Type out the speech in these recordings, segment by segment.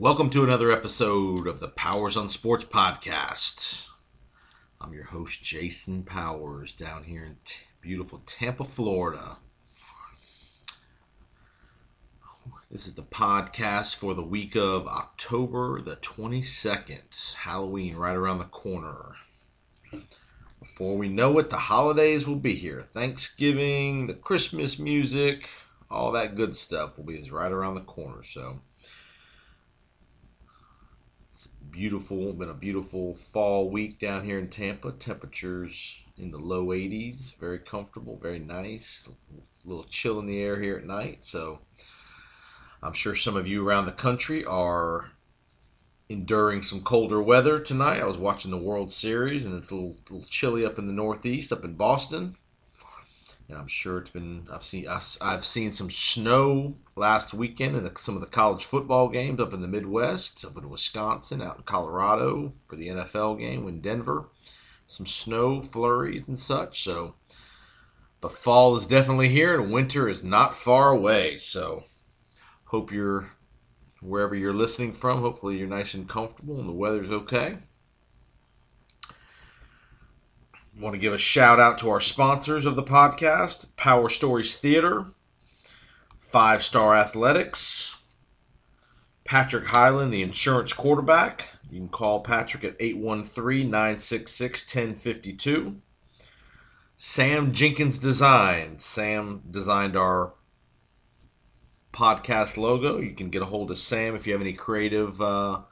Welcome to another episode of the Powers on Sports podcast. I'm your host, Jason Powers, down here in t- beautiful Tampa, Florida. This is the podcast for the week of October the 22nd, Halloween right around the corner. Before we know it, the holidays will be here. Thanksgiving, the Christmas music, all that good stuff will be right around the corner. So, beautiful. Been a beautiful fall week down here in Tampa. Temperatures in the low 80s. Very comfortable, very nice. A little chill in the air here at night. So I'm sure some of you around the country are enduring some colder weather tonight. I was watching the World Series and it's a little, little chilly up in the Northeast, up in Boston. And I'm sure it's been. I've seen. I've seen some snow last weekend in the, some of the college football games up in the Midwest, up in Wisconsin, out in Colorado for the NFL game in Denver. Some snow flurries and such. So the fall is definitely here, and winter is not far away. So hope you're wherever you're listening from. Hopefully you're nice and comfortable and the weather's okay. Want to give a shout out to our sponsors of the podcast Power Stories Theater, Five Star Athletics, Patrick Highland, the insurance quarterback. You can call Patrick at 813 966 1052. Sam Jenkins Design. Sam designed our podcast logo. You can get a hold of Sam if you have any creative uh,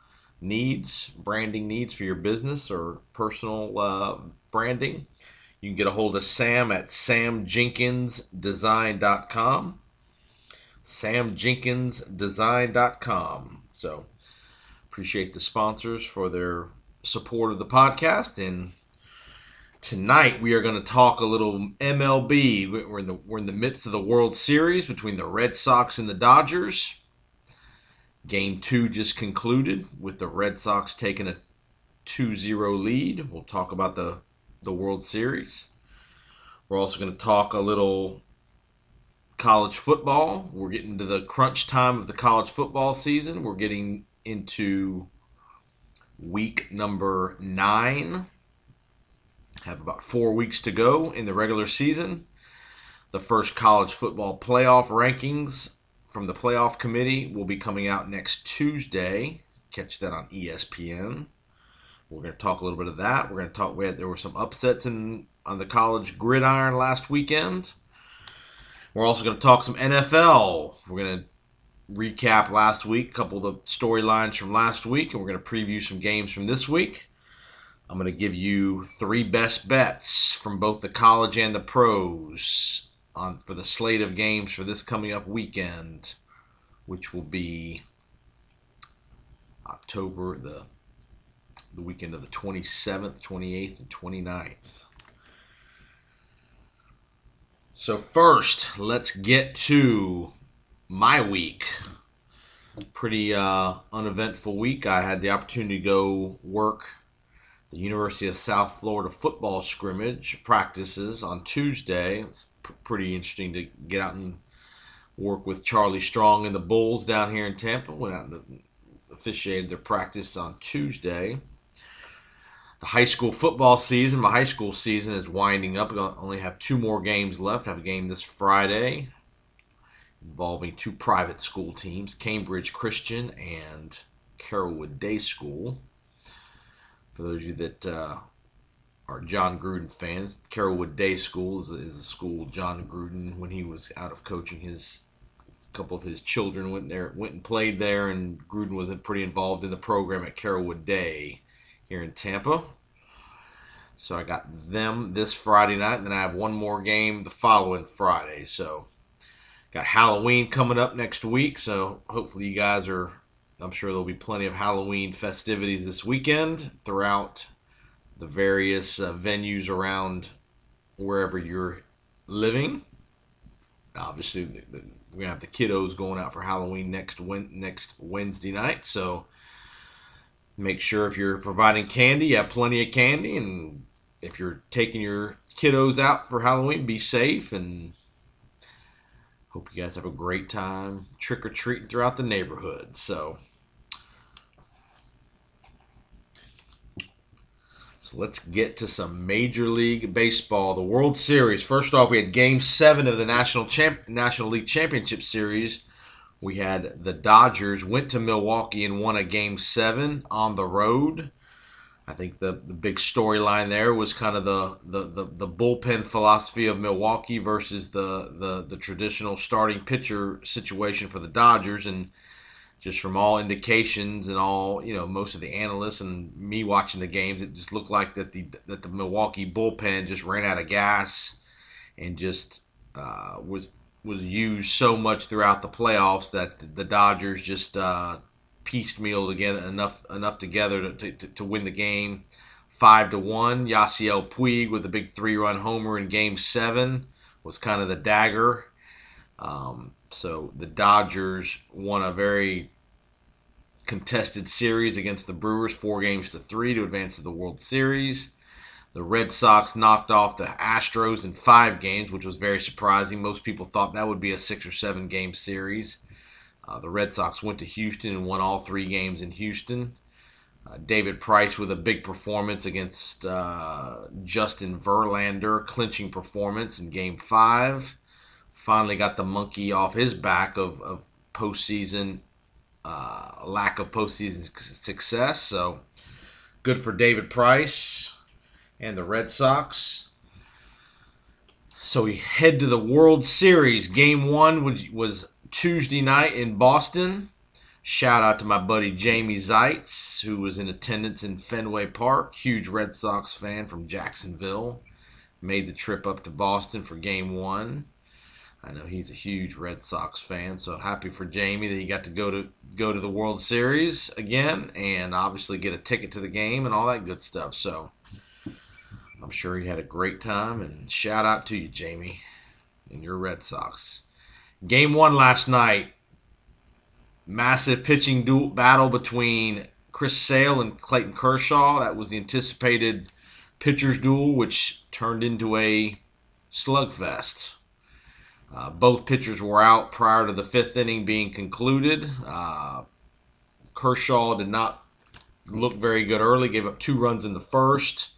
needs, branding needs for your business or personal uh, branding. You can get a hold of Sam at samjenkinsdesign.com. Samjenkinsdesign.com. So appreciate the sponsors for their support of the podcast. And tonight we are going to talk a little MLB. We're in the we're in the midst of the World Series between the Red Sox and the Dodgers. Game two just concluded with the Red Sox taking a 2-0 lead. We'll talk about the the World Series. We're also going to talk a little college football. We're getting to the crunch time of the college football season. We're getting into week number nine. Have about four weeks to go in the regular season. The first college football playoff rankings from the playoff committee will be coming out next Tuesday. Catch that on ESPN. We're going to talk a little bit of that. We're going to talk. We had, there were some upsets in on the college gridiron last weekend. We're also going to talk some NFL. We're going to recap last week, a couple of the storylines from last week, and we're going to preview some games from this week. I'm going to give you three best bets from both the college and the pros on for the slate of games for this coming up weekend, which will be October the the weekend of the 27th, 28th, and 29th. So, first, let's get to my week. Pretty uh, uneventful week. I had the opportunity to go work the University of South Florida football scrimmage practices on Tuesday. It's pr- pretty interesting to get out and work with Charlie Strong and the Bulls down here in Tampa. Went out and officiated their practice on Tuesday high school football season. My high school season is winding up. I only have two more games left. I have a game this Friday involving two private school teams, Cambridge Christian and Carrollwood Day School. For those of you that uh, are Jon Gruden fans, Carrollwood Day School is a, is a school Jon Gruden, when he was out of coaching his couple of his children went there, went and played there, and Gruden was pretty involved in the program at Carrollwood Day here in Tampa. So I got them this Friday night, and then I have one more game the following Friday. So got Halloween coming up next week. So hopefully you guys are. I'm sure there'll be plenty of Halloween festivities this weekend throughout the various uh, venues around wherever you're living. Obviously, the, the, we're gonna have the kiddos going out for Halloween next next Wednesday night. So make sure if you're providing candy, you have plenty of candy, and if you're taking your kiddos out for Halloween, be safe and hope you guys have a great time trick or treating throughout the neighborhood. So, so let's get to some Major League Baseball, the World Series. First off, we had Game Seven of the National Champ- National League Championship Series. We had the Dodgers went to Milwaukee and won a Game Seven on the road. I think the, the big storyline there was kind of the, the, the, the, bullpen philosophy of Milwaukee versus the, the, the traditional starting pitcher situation for the Dodgers. And just from all indications and all you know most of the analysts and me watching the games it just looked like that the that the Milwaukee bullpen just ran out of gas and just uh, was was used so much throughout the playoffs that the Dodgers just uh, piecemeal get enough enough together to, to, to win the game five to one Yasiel Puig with a big three run homer in game seven was kind of the dagger um, so the Dodgers won a very contested series against the Brewers, four games to three to advance to the World Series. The Red Sox knocked off the Astros in five games, which was very surprising. Most people thought that would be a six or seven game series. Uh, the Red Sox went to Houston and won all three games in Houston. Uh, David Price with a big performance against uh, Justin Verlander, clinching performance in Game Five finally got the monkey off his back of, of postseason uh, lack of postseason success. So good for David Price and the Red Sox. So we head to the World Series. Game one was Tuesday night in Boston. Shout out to my buddy Jamie Zeitz, who was in attendance in Fenway Park. Huge Red Sox fan from Jacksonville. Made the trip up to Boston for game one. I know he's a huge Red Sox fan, so happy for Jamie that he got to go to go to the World Series again, and obviously get a ticket to the game and all that good stuff. So I'm sure he had a great time, and shout out to you, Jamie, and your Red Sox. Game one last night, massive pitching duel battle between Chris Sale and Clayton Kershaw. That was the anticipated pitchers duel, which turned into a slugfest. Uh, both pitchers were out prior to the fifth inning being concluded. Uh, Kershaw did not look very good early, gave up two runs in the first,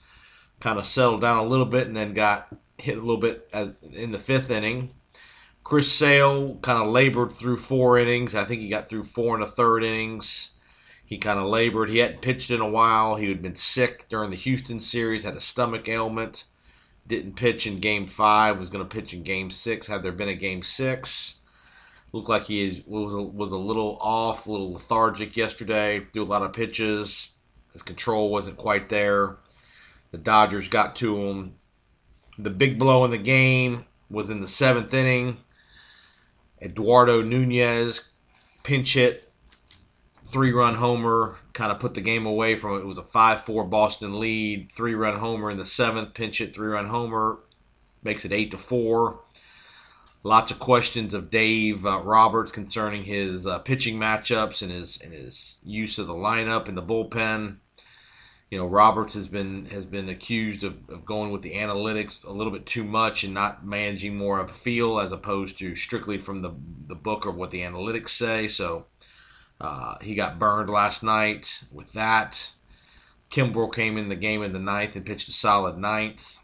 kind of settled down a little bit, and then got hit a little bit in the fifth inning. Chris Sale kind of labored through four innings. I think he got through four and a third innings. He kind of labored. He hadn't pitched in a while. He had been sick during the Houston series, had a stomach ailment didn't pitch in game five, was going to pitch in game six. Had there been a game six, looked like he is, was, a, was a little off, a little lethargic yesterday, threw a lot of pitches. His control wasn't quite there. The Dodgers got to him. The big blow in the game was in the seventh inning. Eduardo Nunez pinch hit, three run homer kind of put the game away from it. Was a 5 4 Boston lead, three run homer in the seventh, pinch hit, three run homer, makes it 8 to 4. Lots of questions of Dave uh, Roberts concerning his uh, pitching matchups and his and his use of the lineup and the bullpen. You know, Roberts has been has been accused of, of going with the analytics a little bit too much and not managing more of a feel as opposed to strictly from the the book of what the analytics say. So uh, he got burned last night with that. Kimbrel came in the game in the ninth and pitched a solid ninth.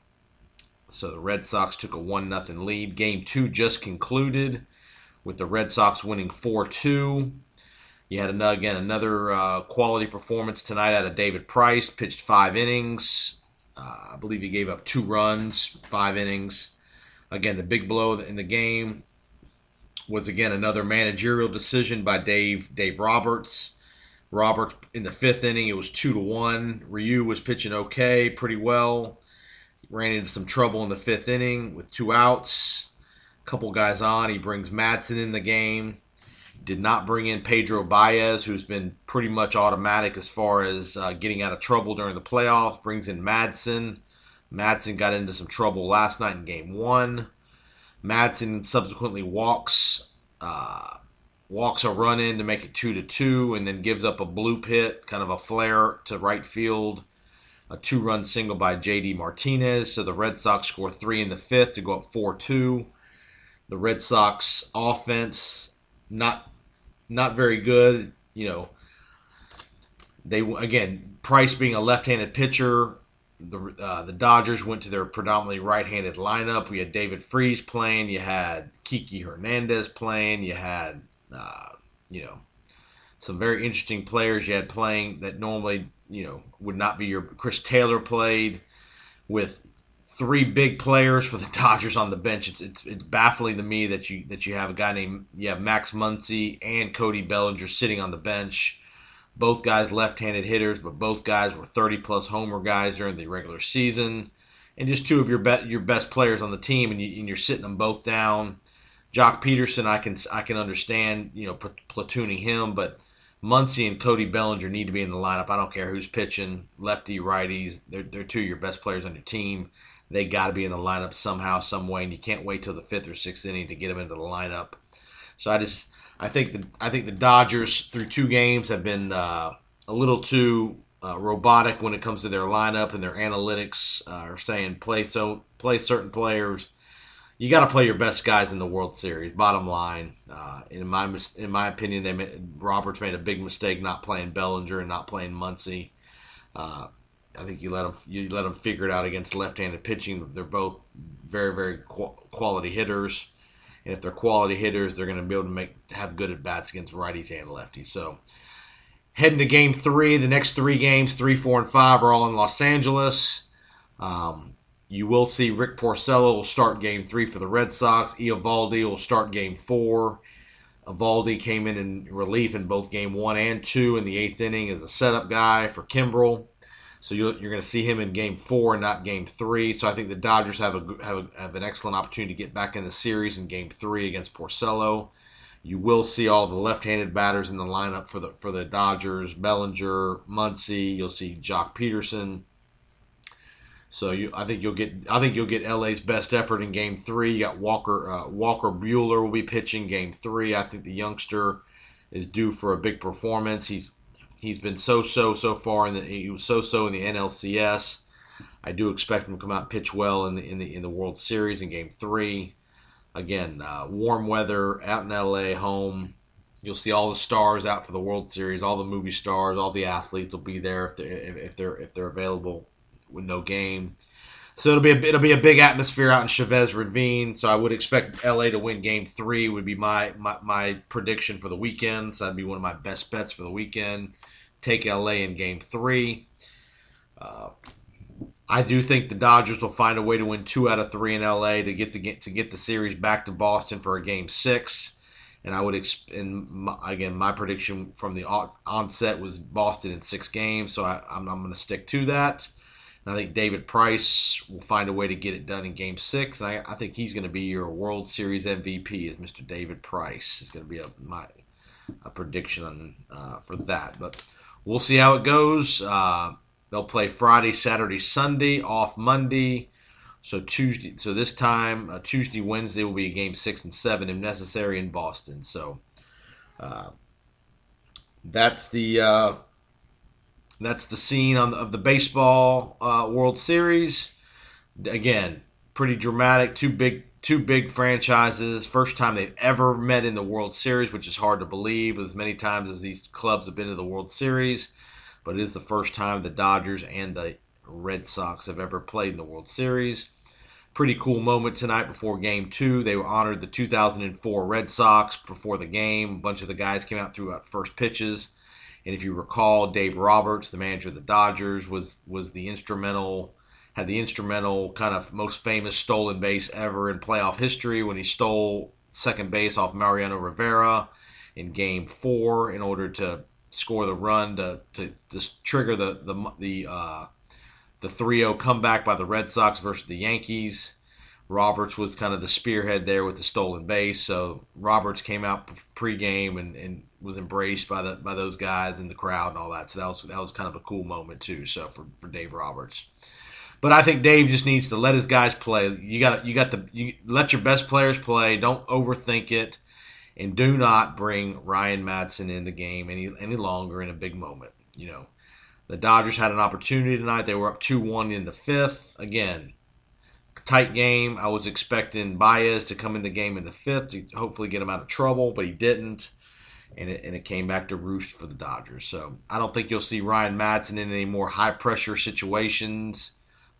So the Red Sox took a 1 0 lead. Game two just concluded with the Red Sox winning 4 2. You had another, again another uh, quality performance tonight out of David Price. Pitched five innings. Uh, I believe he gave up two runs, five innings. Again, the big blow in the game was again another managerial decision by Dave Dave Roberts. Roberts in the fifth inning, it was two to one. Ryu was pitching okay, pretty well. ran into some trouble in the fifth inning with two outs. A couple guys on. He brings Madson in the game. Did not bring in Pedro Baez, who's been pretty much automatic as far as uh, getting out of trouble during the playoffs. Brings in Madson. Madson got into some trouble last night in game one. Madson subsequently walks uh, walks a run in to make it two to two, and then gives up a bloop hit, kind of a flare to right field. A two run single by JD Martinez. So the Red Sox score three in the fifth to go up 4 2. The Red Sox offense, not not very good. You know, they again, Price being a left handed pitcher, the uh, the Dodgers went to their predominantly right-handed lineup. We had David Freese playing. You had Kiki Hernandez playing. You had uh, you know some very interesting players. You had playing that normally you know would not be your Chris Taylor played with three big players for the Dodgers on the bench. It's it's, it's baffling to me that you that you have a guy named you have Max Muncy and Cody Bellinger sitting on the bench. Both guys left-handed hitters, but both guys were 30 plus homer guys during the regular season, and just two of your bet your best players on the team, and, you, and you're sitting them both down. Joc Pederson, I can I can understand you know platooning him, but Muncy and Cody Bellinger need to be in the lineup. I don't care who's pitching, lefty, righties. They're, they're two of your best players on your team. They got to be in the lineup somehow, some way, and you can't wait till the fifth or sixth inning to get them into the lineup. So I just, I think the, I think the Dodgers through two games have been uh, a little too uh, robotic when it comes to their lineup and their analytics uh, are saying play so play certain players you got to play your best guys in the World Series. Bottom line, uh, in my in my opinion, they made, Roberts made a big mistake not playing Bellinger and not playing Muncy. Uh, I think you let them you let them figure it out against left-handed pitching. They're both very very quality hitters, and if they're quality hitters, they're going to be able to make have good at bats against righties and lefties. So. Heading to game three, the next three games, three, four, and five, are all in Los Angeles. Um, you will see Rick Porcello will start game three for the Red Sox. Eovaldi will start game four. Eovaldi came in in relief in both game one and two in the eighth inning as a setup guy for Kimbrel. So you're, you're going to see him in game four not game three. So I think the Dodgers have a, have, a, have an excellent opportunity to get back in the series in game three against Porcello. You will see all the left-handed batters in the lineup for the for the Dodgers: Bellinger, Muncy. You'll see Joc Pederson. So you, I think you'll get, I think you'll get LA's best effort in Game Three. You got Walker, uh, Walker Buehler will be pitching Game Three. I think the youngster is due for a big performance. He's he's been so so so far in the he was so so in the NLCS. I do expect him to come out and pitch well in the in the in the World Series in Game Three. Again, uh, warm weather out in LA, home. You'll see all the stars out for the World Series. All the movie stars, all the athletes will be there if they're if they're if they're available with no game. So it'll be a it'll be a big atmosphere out in Chavez Ravine. So I would expect LA to win Game Three. Would be my my, my prediction for the weekend. So that'd be one of my best bets for the weekend. Take LA in Game Three. Uh, I do think the Dodgers will find a way to win two out of three in LA to get the get to get the series back to Boston for a Game Six. And I would exp- and my, again my prediction from the onset was Boston in six games. So I, I'm, I'm going to stick to that. And I think David Price will find a way to get it done in Game Six. I, I think he's going to be your World Series MVP. Is Mr. David Price is going to be a my a prediction on, uh, for that. But we'll see how it goes. Uh, they'll play Friday, Saturday, Sunday, off Monday. So Tuesday, so this time uh, Tuesday, Wednesday will be Game Six and Seven, if necessary, in Boston. So uh, that's the uh, that's the scene on the, of the baseball uh, World Series. Again, pretty dramatic. Two big, two big franchises. First time they've ever met in the World Series, which is hard to believe. As many times as these clubs have been to the World Series, but it is the first time the Dodgers and the Red Sox have ever played in the World Series. Pretty cool moment tonight before Game Two. They were honored the 2004 Red Sox before the game. A bunch of the guys came out threw out first pitches and if you recall, Dave Roberts, the manager of the Dodgers, was was the instrumental had the instrumental kind of most famous stolen base ever in playoff history when he stole second base off Mariano Rivera in Game Four in order to score the run to to, trigger the the the uh, the 3-0 comeback by the Red Sox versus the Yankees. Roberts was kind of the spearhead there with the stolen base. So Roberts came out pregame and, and was embraced by the by those guys in the crowd and all that. So that was that was kind of a cool moment too. So for, for Dave Roberts. But I think Dave just needs to let his guys play. You got you got the you let your best players play. Don't overthink it, and do not bring Ryan Madson in the game any any longer in a big moment. You know, the Dodgers had an opportunity tonight. They were up two one in the fifth. Again, tight game. I was expecting Baez to come in the game in the fifth to hopefully get him out of trouble, but he didn't. And it, and it came back to roost for the Dodgers. So I don't think you'll see Ryan Madson in any more high pressure situations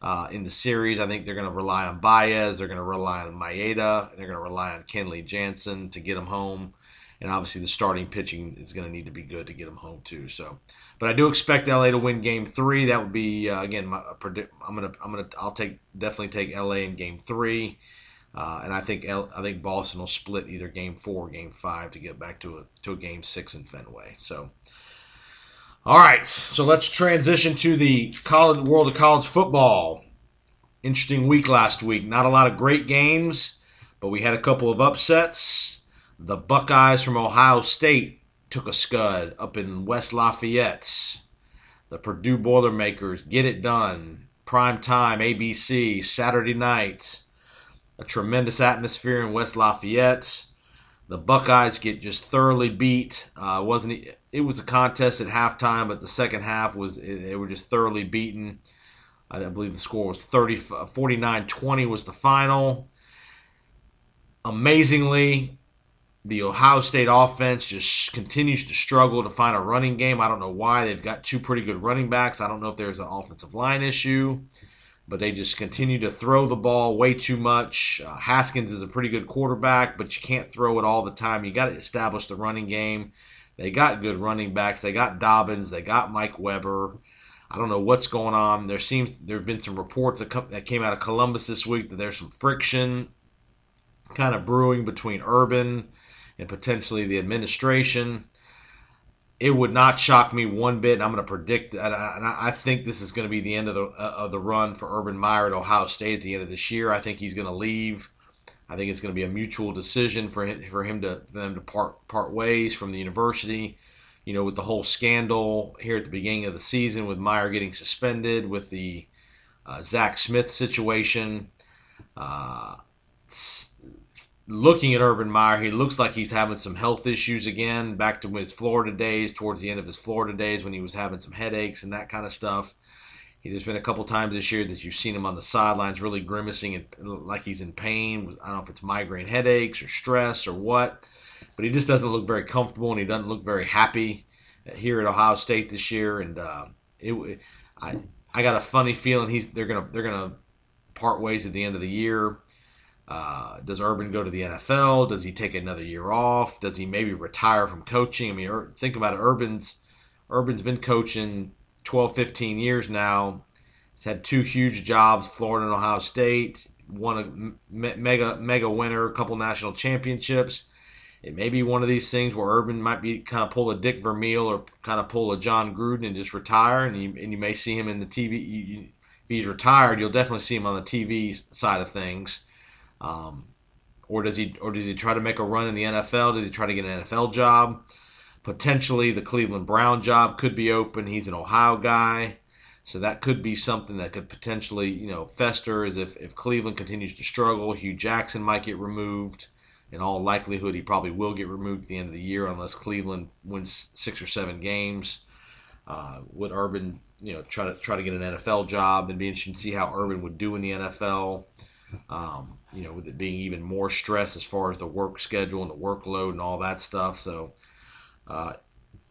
uh, in the series. I think they're going to rely on Baez. They're going to rely on Maeda. They're going to rely on Kenley Jansen to get them home. And obviously, the starting pitching is going to need to be good to get them home too. So, but I do expect LA to win Game Three. That would be uh, again. My. I'm gonna. I'm gonna. I'll take definitely take LA in Game Three. Uh, and I think I think Boston will split either Game Four or Game Five to get back to a to a Game Six in Fenway. So, all right, so let's transition to the college world of college football. Interesting week last week. Not a lot of great games, but we had a couple of upsets. The Buckeyes from Ohio State took a scud up in West Lafayette. The Purdue Boilermakers get it done. Prime time, ABC, Saturday night. A tremendous atmosphere in West Lafayette. The Buckeyes get just thoroughly beat. Uh, wasn't it was a contest at halftime, but the second half was they were just thoroughly beaten. I believe the score was 30, 49-20 was the final. Amazingly, the Ohio State offense just continues to struggle to find a running game. I don't know why. They've got two pretty good running backs. I don't know if there's an offensive line issue but they just continue to throw the ball way too much. Uh, Haskins is a pretty good quarterback, but you can't throw it all the time. You got to establish the running game. They got good running backs. They got Dobbins. They got Mike Weber. I don't know what's going on. There seems there have been some reports that came out of Columbus this week that there's some friction kind of brewing between Urban and potentially the administration it would not shock me one bit. I'm going to predict, and I, think this is going to be the end of the uh, of the run for Urban Meyer at Ohio State at the end of this year. I think he's going to leave. I think it's going to be a mutual decision for him, for him to for them to part part ways from the university. You know, with the whole scandal here at the beginning of the season, with Meyer getting suspended, with the uh, Zach Smith situation. Uh, looking at Urban Meyer, he looks like he's having some health issues again, back to his Florida days, towards the end of his Florida days when he was having some headaches and that kind of stuff. He, there's been a couple times this year that you've seen him on the sidelines really grimacing and like he's in pain. I don't know if it's migraine headaches or stress or what, but he just doesn't look very comfortable and he doesn't look very happy here at Ohio State this year. And uh, it, I, I got a funny feeling he's they're gonna they're gonna part ways at the end of the year. Uh, does Urban go to the NFL? Does he take another year off? Does he maybe retire from coaching? I mean, think about it. Urban's Urban's been coaching 12, 15 years now. He's had two huge jobs, Florida and Ohio State. Won a mega mega winner, a couple national championships. It may be one of these things where Urban might be kind of pull a Dick Vermeil or kind of pull a Jon Gruden and just retire, and you, and you may see him in the TV. You, if he's retired, you'll definitely see him on the TV side of things um, or does he or does he try to make a run in the NFL? Does he try to get an NFL job? Potentially, the Cleveland Brown job could be open. He's an Ohio guy, so that could be something that could potentially you know fester. Is if if Cleveland continues to struggle, Hue Jackson might get removed. In all likelihood, he probably will get removed at the end of the year unless Cleveland wins six or seven games. Uh, would Urban, you know, try to try to get an NFL job and be interesting to see how Urban would do in the NFL. Um, you know, with it being even more stress as far as the work schedule and the workload and all that stuff. So, uh,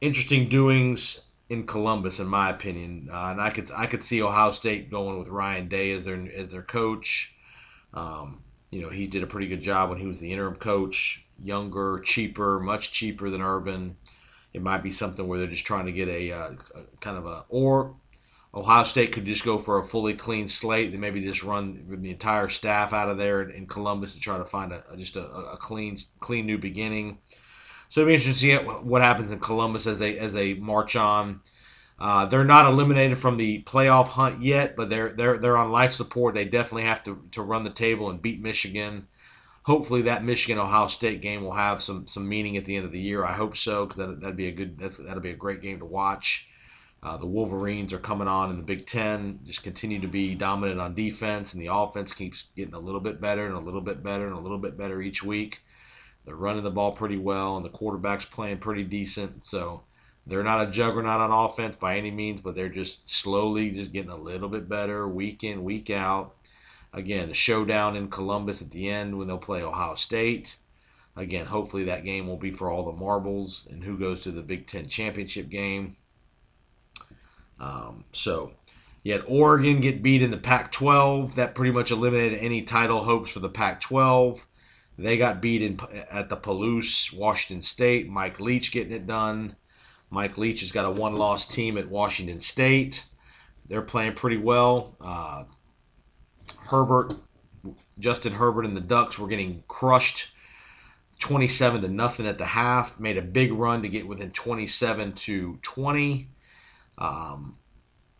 interesting doings in Columbus, in my opinion. Uh, and I could I could see Ohio State going with Ryan Day as their as their coach. Um, you know, he did a pretty good job when he was the interim coach. Younger, cheaper, much cheaper than Urban. It might be something where they're just trying to get a, uh, a kind of a or Ohio State could just go for a fully clean slate. and maybe just run the entire staff out of there in Columbus to try to find a just a, a clean clean new beginning. So it'll be interesting to see what happens in Columbus as they as they march on. Uh, they're not eliminated from the playoff hunt yet, but they're they're they're on life support. They definitely have to, to run the table and beat Michigan. Hopefully, that Michigan Ohio State game will have some some meaning at the end of the year. I hope so because that that'd be a good that's that'll be a great game to watch. Uh, the Wolverines are coming on in the Big Ten, just continue to be dominant on defense, and the offense keeps getting a little bit better and a little bit better and a little bit better each week. They're running the ball pretty well, and the quarterback's playing pretty decent. So they're not a juggernaut on offense by any means, but they're just slowly just getting a little bit better week in, week out. Again, the showdown in Columbus at the end when they'll play Ohio State. Again, hopefully that game will be for all the marbles and who goes to the Big Ten championship game. Um, so You had Oregon get beat in the Pac 12. That pretty much eliminated any title hopes for the Pac 12. They got beat in, at the Palouse, Washington State. Mike Leach getting it done. Mike Leach has got a one loss team at Washington State. They're playing pretty well. Uh, Herbert, Justin Herbert and the Ducks were getting crushed 27 to nothing at the half. Made a big run to get within 27 to 20. Um,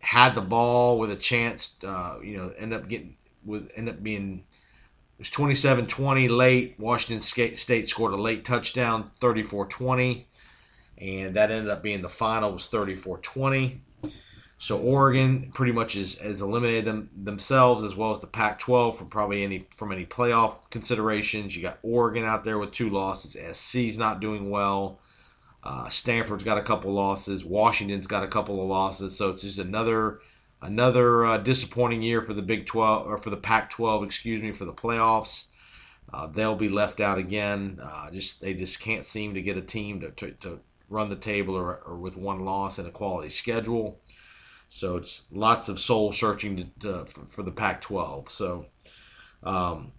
had the ball with a chance, uh, you know, end up getting with end up being it was 27-20 late. Washington State scored a late touchdown, 34-20, and that ended up being the final was 34-20. So Oregon pretty much is has eliminated them themselves as well as the Pac-12 from probably any from any playoff considerations. You got Oregon out there with two losses. SC's not doing well. Uh, Stanford's got a couple losses. Washington's got a couple of losses. So it's just another another uh, disappointing year for the Big 12 or for the Pac-12, excuse me, for the playoffs. Uh, they'll be left out again. Uh, just they just can't seem to get a team to, to, to run the table or, or with one loss and a quality schedule. So it's lots of soul searching to, to, for, for, the Pac-12. So um,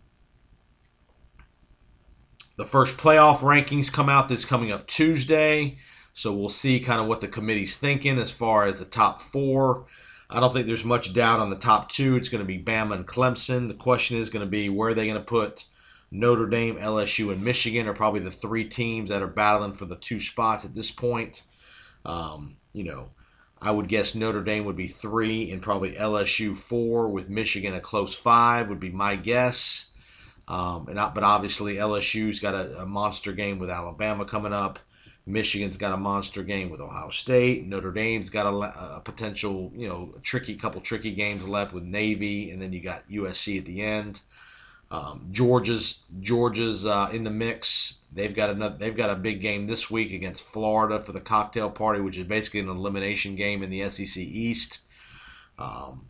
the first playoff rankings come out this coming up Tuesday. So we'll see kind of what the committee's thinking as far as the top four. I don't think there's much doubt on the top two. It's going to be Bama and Clemson. The question is going to be where are they going to put Notre Dame, LSU, and Michigan are probably the three teams that are battling for the two spots at this point. Um, you know, I would guess Notre Dame would be three and probably LSU four, with Michigan a close five would be my guess. Um, and but obviously LSU's got a, a monster game with Alabama coming up. Michigan's got a monster game with Ohio State. Notre Dame's got a, a, potential, you know, tricky couple tricky games left with Navy, and then you got USC at the end. Um, Georgia's Georgia's uh, in the mix. They've got another. They've got a big game this week against Florida for the cocktail party, which is basically an elimination game in the SEC East. Um,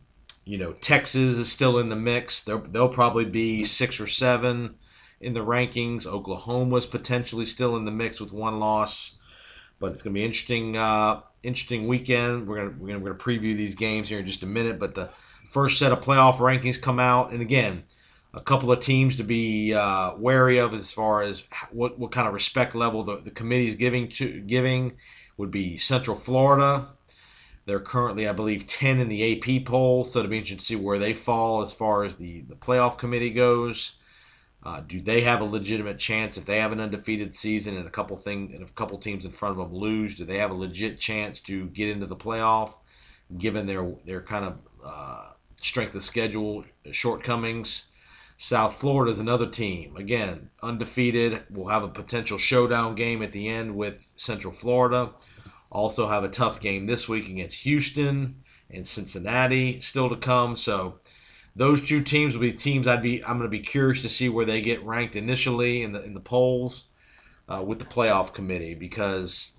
you know, Texas is still in the mix. They'll, they'll probably be six or seven in the rankings. Oklahoma's potentially still in the mix with one loss, but it's going to be interesting. Uh, interesting weekend. We're gonna we're gonna, we're gonna preview these games here in just a minute, but the first set of playoff rankings come out, and again, a couple of teams to be uh, wary of as far as what what kind of respect level the the committee is giving to giving would be Central Florida. They're currently, I believe, 10 in the AP poll, so it'll be interesting to see where they fall as far as the, the playoff committee goes. Uh, do they have a legitimate chance if they have an undefeated season and a couple thing and a couple teams in front of them lose? Do they have a legit chance to get into the playoff, given their their kind of uh, strength of schedule shortcomings? South Florida is another team. Again, undefeated. We'll have a potential showdown game at the end with Central Florida. Also have a tough game this week against Houston and Cincinnati still to come. So those two teams will be teams I'd be I'm going to be curious to see where they get ranked initially in the in the polls uh, with the playoff committee because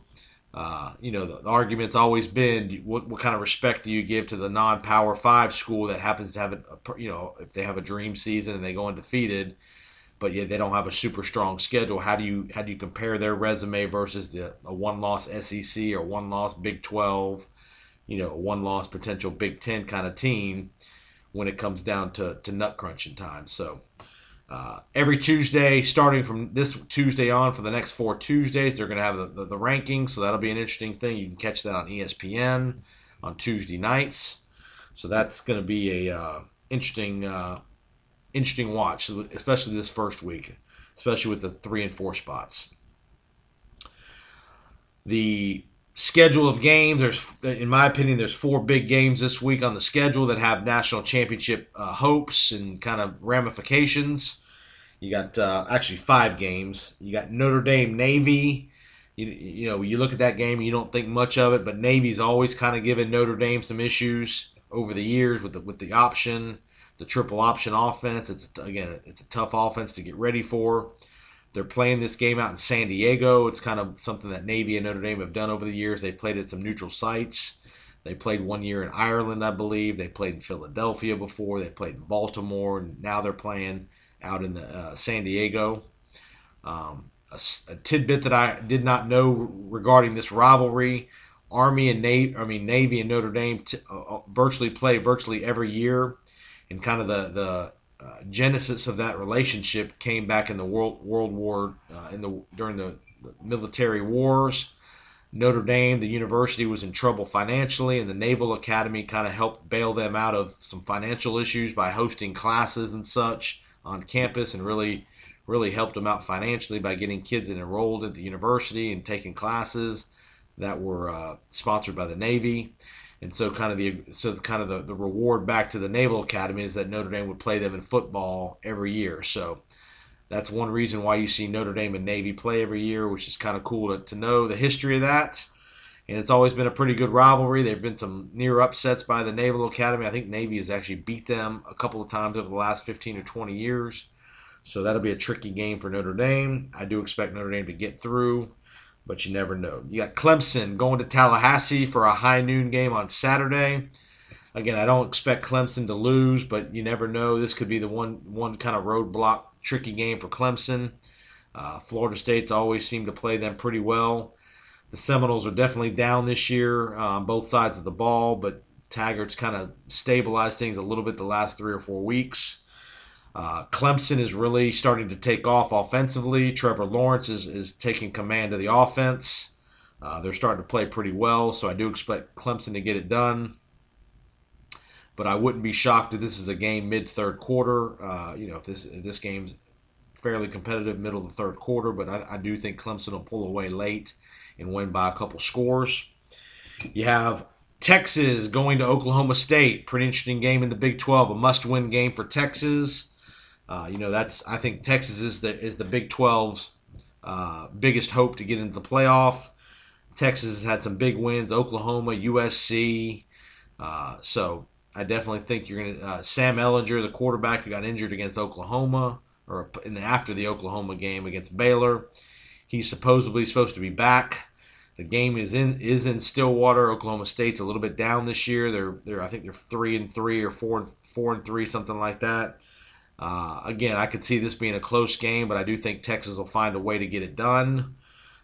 uh, you know the, the, argument's always been what, what kind of respect do you give to the non-power five school that happens to have a, a you know if they have a dream season and they go undefeated but yet they don't have a super strong schedule how do you how do you compare their resume versus the a one loss SEC or one loss Big 12 you know one loss potential Big 10 kind of team when it comes down to, to nut crunching time. So uh, every Tuesday, starting from this Tuesday on for the next four Tuesdays, they're going to have the, the, the, rankings. So that'll be an interesting thing. You can catch that on ESPN on Tuesday nights. So that's going to be a uh, interesting uh, interesting watch, especially this first week, especially with the three and four spots. The schedule of games. There's, in my opinion, there's four big games this week on the schedule that have national championship uh, hopes and kind of ramifications. You got uh, actually five games. You got Notre Dame Navy. You, you know, you look at that game, you don't think much of it, but Navy's always kind of given Notre Dame some issues over the years with the with the option, the triple option offense. It's again, it's a tough offense to get ready for. They're playing this game out in San Diego. It's kind of something that Navy and Notre Dame have done over the years. They played at some neutral sites. They played one year in Ireland, I believe. They played in Philadelphia before. They played in Baltimore, and now they're playing out in the uh, San Diego. Um, a, a tidbit that I did not know regarding this rivalry: Army and Navy, I mean Navy and Notre Dame t- uh, uh, virtually play virtually every year, and kind of the the uh, genesis of that relationship came back in the World World War uh, in the during the, the military wars. Notre Dame, the university, was in trouble financially, and the Naval Academy kind of helped bail them out of some financial issues by hosting classes and such on campus, and really, really helped them out financially by getting kids enrolled at the university and taking classes that were uh, sponsored by the Navy. And so, kind of the so kind of the, the reward back to the Naval Academy is that Notre Dame would play them in football every year. So that's one reason why you see Notre Dame and Navy play every year, which is kind of cool to, to know the history of that. And it's always been a pretty good rivalry. There have been some near upsets by the Naval Academy. I think Navy has actually beat them a couple of times over the last 15 or 20 years. So that'll be a tricky game for Notre Dame. I do expect Notre Dame to get through but you never know. You got Clemson going to Tallahassee for a high noon game on Saturday. Again, I don't expect Clemson to lose, but you never know. This could be the one one kind of roadblock tricky game for Clemson. Uh, Florida State's always seemed to play them pretty well. The Seminoles are definitely down this year on both sides of the ball, but Taggart's kind of stabilized things a little bit the last three or four weeks. Uh, Clemson is really starting to take off offensively. Trevor Lawrence is, is taking command of the offense. Uh, they're starting to play pretty well, so I do expect Clemson to get it done. But I wouldn't be shocked if this is a game mid third quarter. Uh, you know, if this if this game's fairly competitive, middle of the third quarter. But I, I do think Clemson will pull away late and win by a couple scores. You have Texas going to Oklahoma State. Pretty interesting game in the Big 12. A must win game for Texas. Uh, you know, that's I think Texas is the is the Big 12's uh, biggest hope to get into the playoff. Texas has had some big wins. Oklahoma, USC. Uh, so I definitely think you're gonna uh, Sam Ehlinger, the quarterback who got injured against Oklahoma or in the after the Oklahoma game against Baylor. He's supposedly supposed to be back. The game is in is in Stillwater. Oklahoma State's a little bit down this year. They're they're I think they're three and three or four and four and three something like that. Uh, again, I could see this being a close game, but I do think Texas will find a way to get it done.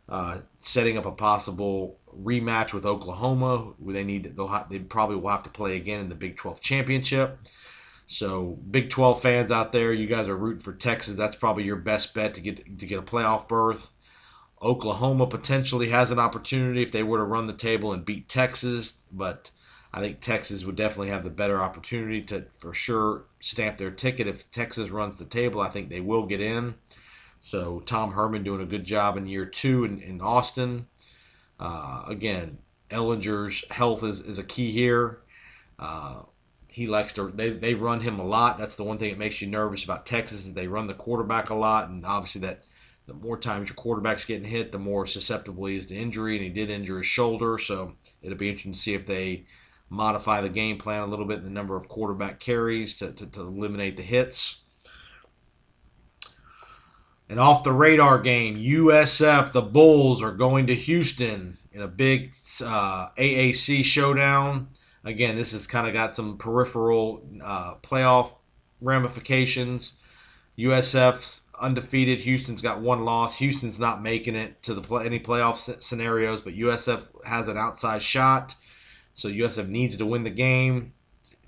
Uh, setting up a possible rematch with Oklahoma, they need they'll ha- they probably will have to play again in the Big 12 championship. So, Big 12 fans out there, you guys are rooting for Texas. That's probably your best bet to get to get a playoff berth. Oklahoma potentially has an opportunity if they were to run the table and beat Texas, but I think Texas would definitely have the better opportunity to, for sure, stamp their ticket. If Texas runs the table, I think they will get in. So Tom Herman doing a good job in year two in, in Austin. Uh, again, Ehlinger's health is, is a key here. Uh, he likes to they, they run him a lot. That's the one thing that makes you nervous about Texas is they run the quarterback a lot, and obviously that the more times your quarterback's getting hit, the more susceptible he is to injury, and he did injure his shoulder. So it'll be interesting to see if they modify the game plan a little bit, the number of quarterback carries to, to, to eliminate the hits. And off the radar game, USF, the Bulls are going to Houston in a big uh, AAC showdown. Again, this has kind of got some peripheral uh, playoff ramifications. USF's undefeated. Houston's got one loss. Houston's not making it to the play, any playoff scenarios, but USF has an outside shot. So USF needs to win the game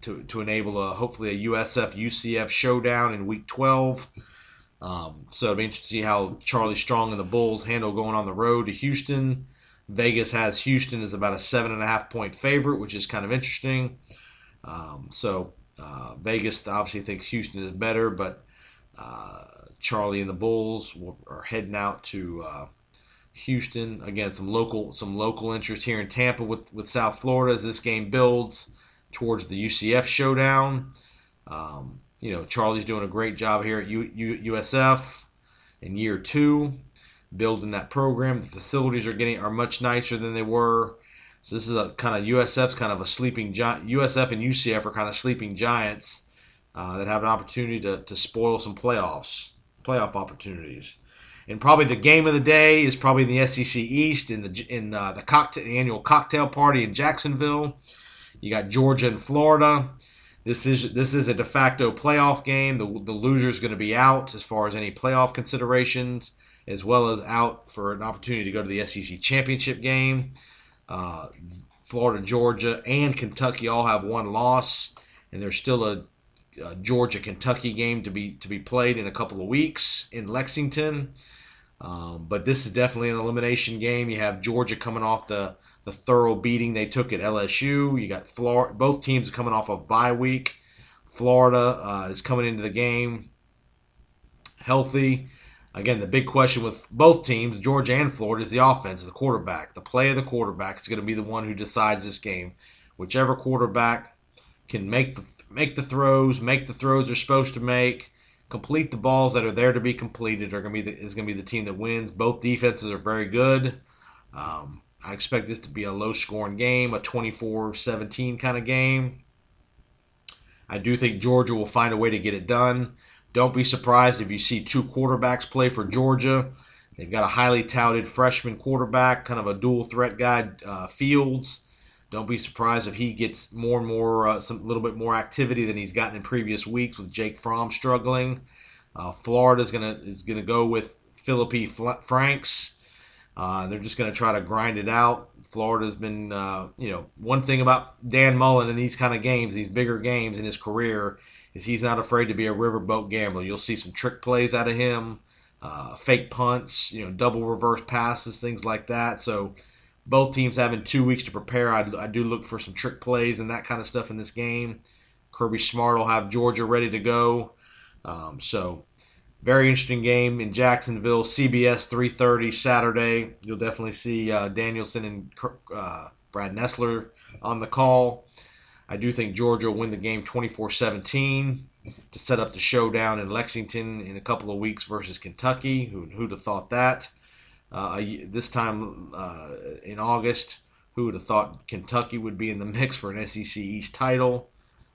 to, to enable a hopefully a USF UCF showdown in Week 12. Um, so it'll be interesting to see how Charlie Strong and the Bulls handle going on the road to Houston. Vegas has Houston as about a seven and a half point favorite, which is kind of interesting. Um, so uh, Vegas obviously thinks Houston is better, but uh, Charlie and the Bulls are heading out to uh, Houston. Again, some local some local interest here in Tampa with, with South Florida as this game builds towards the UCF showdown. Um, you know, Charlie's doing a great job here at U, U, USF in year two, building that program. The facilities are getting are much nicer than they were. So this is a kind of USF's kind of a sleeping giant. USF and UCF are kind of sleeping giants uh, that have an opportunity to, to spoil some playoffs, playoff opportunities. And probably the game of the day is probably in the SEC East in the in uh, the cocktail the annual cocktail party in Jacksonville. You got Georgia and Florida. This is this is a de facto playoff game. The the loser is going to be out as far as any playoff considerations, as well as out for an opportunity to go to the SEC championship game. Uh, Florida, Georgia, and Kentucky all have one loss, and there's still a, a Georgia Kentucky game to be to be played in a couple of weeks in Lexington. Um, but this is definitely an elimination game. You have Georgia coming off the the thorough beating they took at LSU. You got Florida. Both teams are coming off a bye week. Florida uh, is coming into the game healthy. Again, the big question with both teams, Georgia and Florida, is the offense, the quarterback. The play of the quarterback is going to be the one who decides this game. Whichever quarterback can make the make the throws, make the throws they're supposed to make, complete the balls that are there to be completed, are going to be the, is going to be the team that wins. Both defenses are very good. Um, I expect this to be a low scoring game, a 24 17 kind of game. I do think Georgia will find a way to get it done. Don't be surprised if you see two quarterbacks play for Georgia. They've got a highly touted freshman quarterback, kind of a dual threat guy, uh, Fields. Don't be surprised if he gets more and more, uh, some a little bit more activity than he's gotten in previous weeks with Jake Fromm struggling. Uh, Florida is gonna is gonna go with Feleipe Franks. Uh, they're just gonna try to grind it out. Florida's been, uh, you know, one thing about Dan Mullen in these kind of games, these bigger games in his career, is he's not afraid to be a riverboat gambler. You'll see some trick plays out of him, uh, fake punts, you know, double reverse passes, things like that. So both teams having two weeks to prepare. I, I do look for some trick plays and that kind of stuff in this game. Kirby Smart will have Georgia ready to go. Um, so very interesting game in Jacksonville. CBS 3:30 Saturday. You'll definitely see uh, Danielson and uh, Brad Nessler on the call. I do think Georgia will win the game 24 17 to set up the showdown in Lexington in a couple of weeks versus Kentucky. Who, who'd have thought that? Uh, this time uh, in August, who would have thought Kentucky would be in the mix for an SEC East title?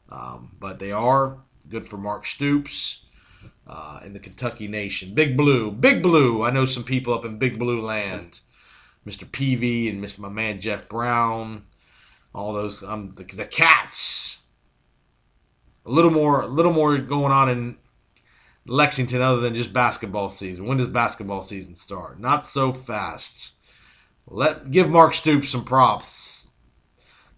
Um, but they are. Good for Mark Stoops uh, and the Kentucky Nation. Big Blue, Big Blue. I know some people up in Big Blue land. Mr. Peavy and Mr. my man Jeff Brown all those um the, the cats. A little more, a little more going on in Lexington other than just basketball season. When does basketball season start? Not so fast. Let give Mark Stoops some props.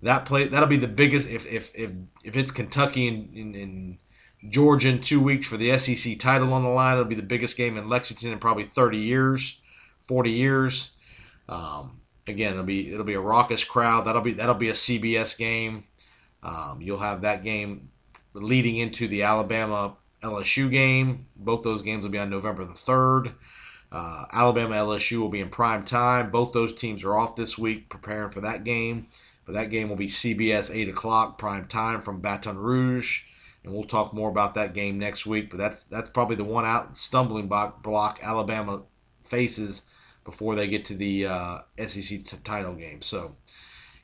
That play that'll be the biggest if if if, if it's Kentucky and in, in, Georgia in two weeks for the SEC title on the line. It'll be the biggest game in Lexington in probably 30 years, 40 years. Um, again, it'll be it'll be a raucous crowd. That'll be that'll be a CBS game. Um, you'll have that game leading into the Alabama LSU game. Both those games will be on November the third. Uh, Alabama LSU will be in prime time. Both those teams are off this week, preparing for that game. But that game will be CBS eight o'clock prime time from Baton Rouge, and we'll talk more about that game next week. But that's that's probably the one out stumbling block, block Alabama faces before they get to the uh, SEC t- title game. So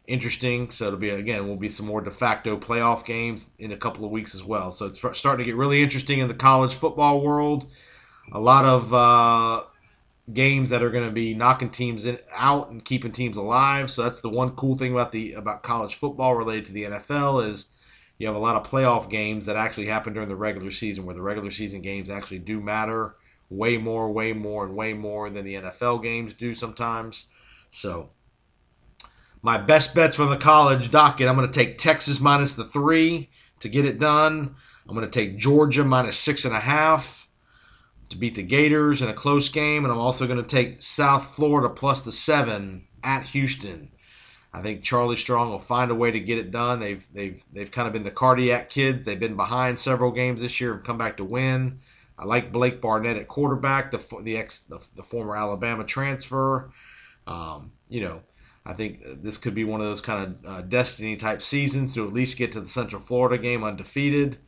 interesting. So it'll be again, will be some more de facto playoff games in a couple of weeks as well. So it's starting to get really interesting in the college football world. A lot of uh, games that are going to be knocking teams in, out and keeping teams alive. So that's the one cool thing about the about college football related to the NFL is you have a lot of playoff games that actually happen during the regular season, where the regular season games actually do matter way more, way more, and way more than the NFL games do sometimes. So, my best bets from the college docket I'm going to take Texas minus the three to get it done. I'm going to take Georgia minus six and a half to beat the Gators in a close game. And I'm also going to take South Florida plus the seven at Houston. I think Charlie Strong will find a way to get it done. They've they've they've kind of been the cardiac kids. They've been behind several games this year, have come back to win. I like Blake Barnett at quarterback, the the ex the, the former Alabama transfer. Um, you know, I think this could be one of those kind of uh, destiny type seasons to at least get to the Central Florida game undefeated.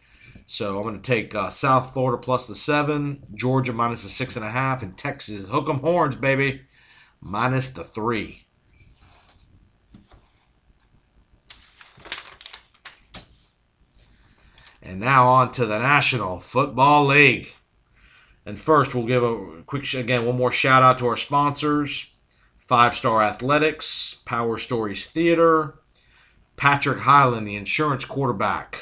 So I'm going to take uh, South Florida plus the seven, Georgia minus the six and a half, and Texas hook 'em horns, baby, minus the three. And now on to the National Football League. And first, we'll give a quick, again, one more shout out to our sponsors Five Star Athletics, Power Stories Theater, Patrick Highland, the insurance quarterback.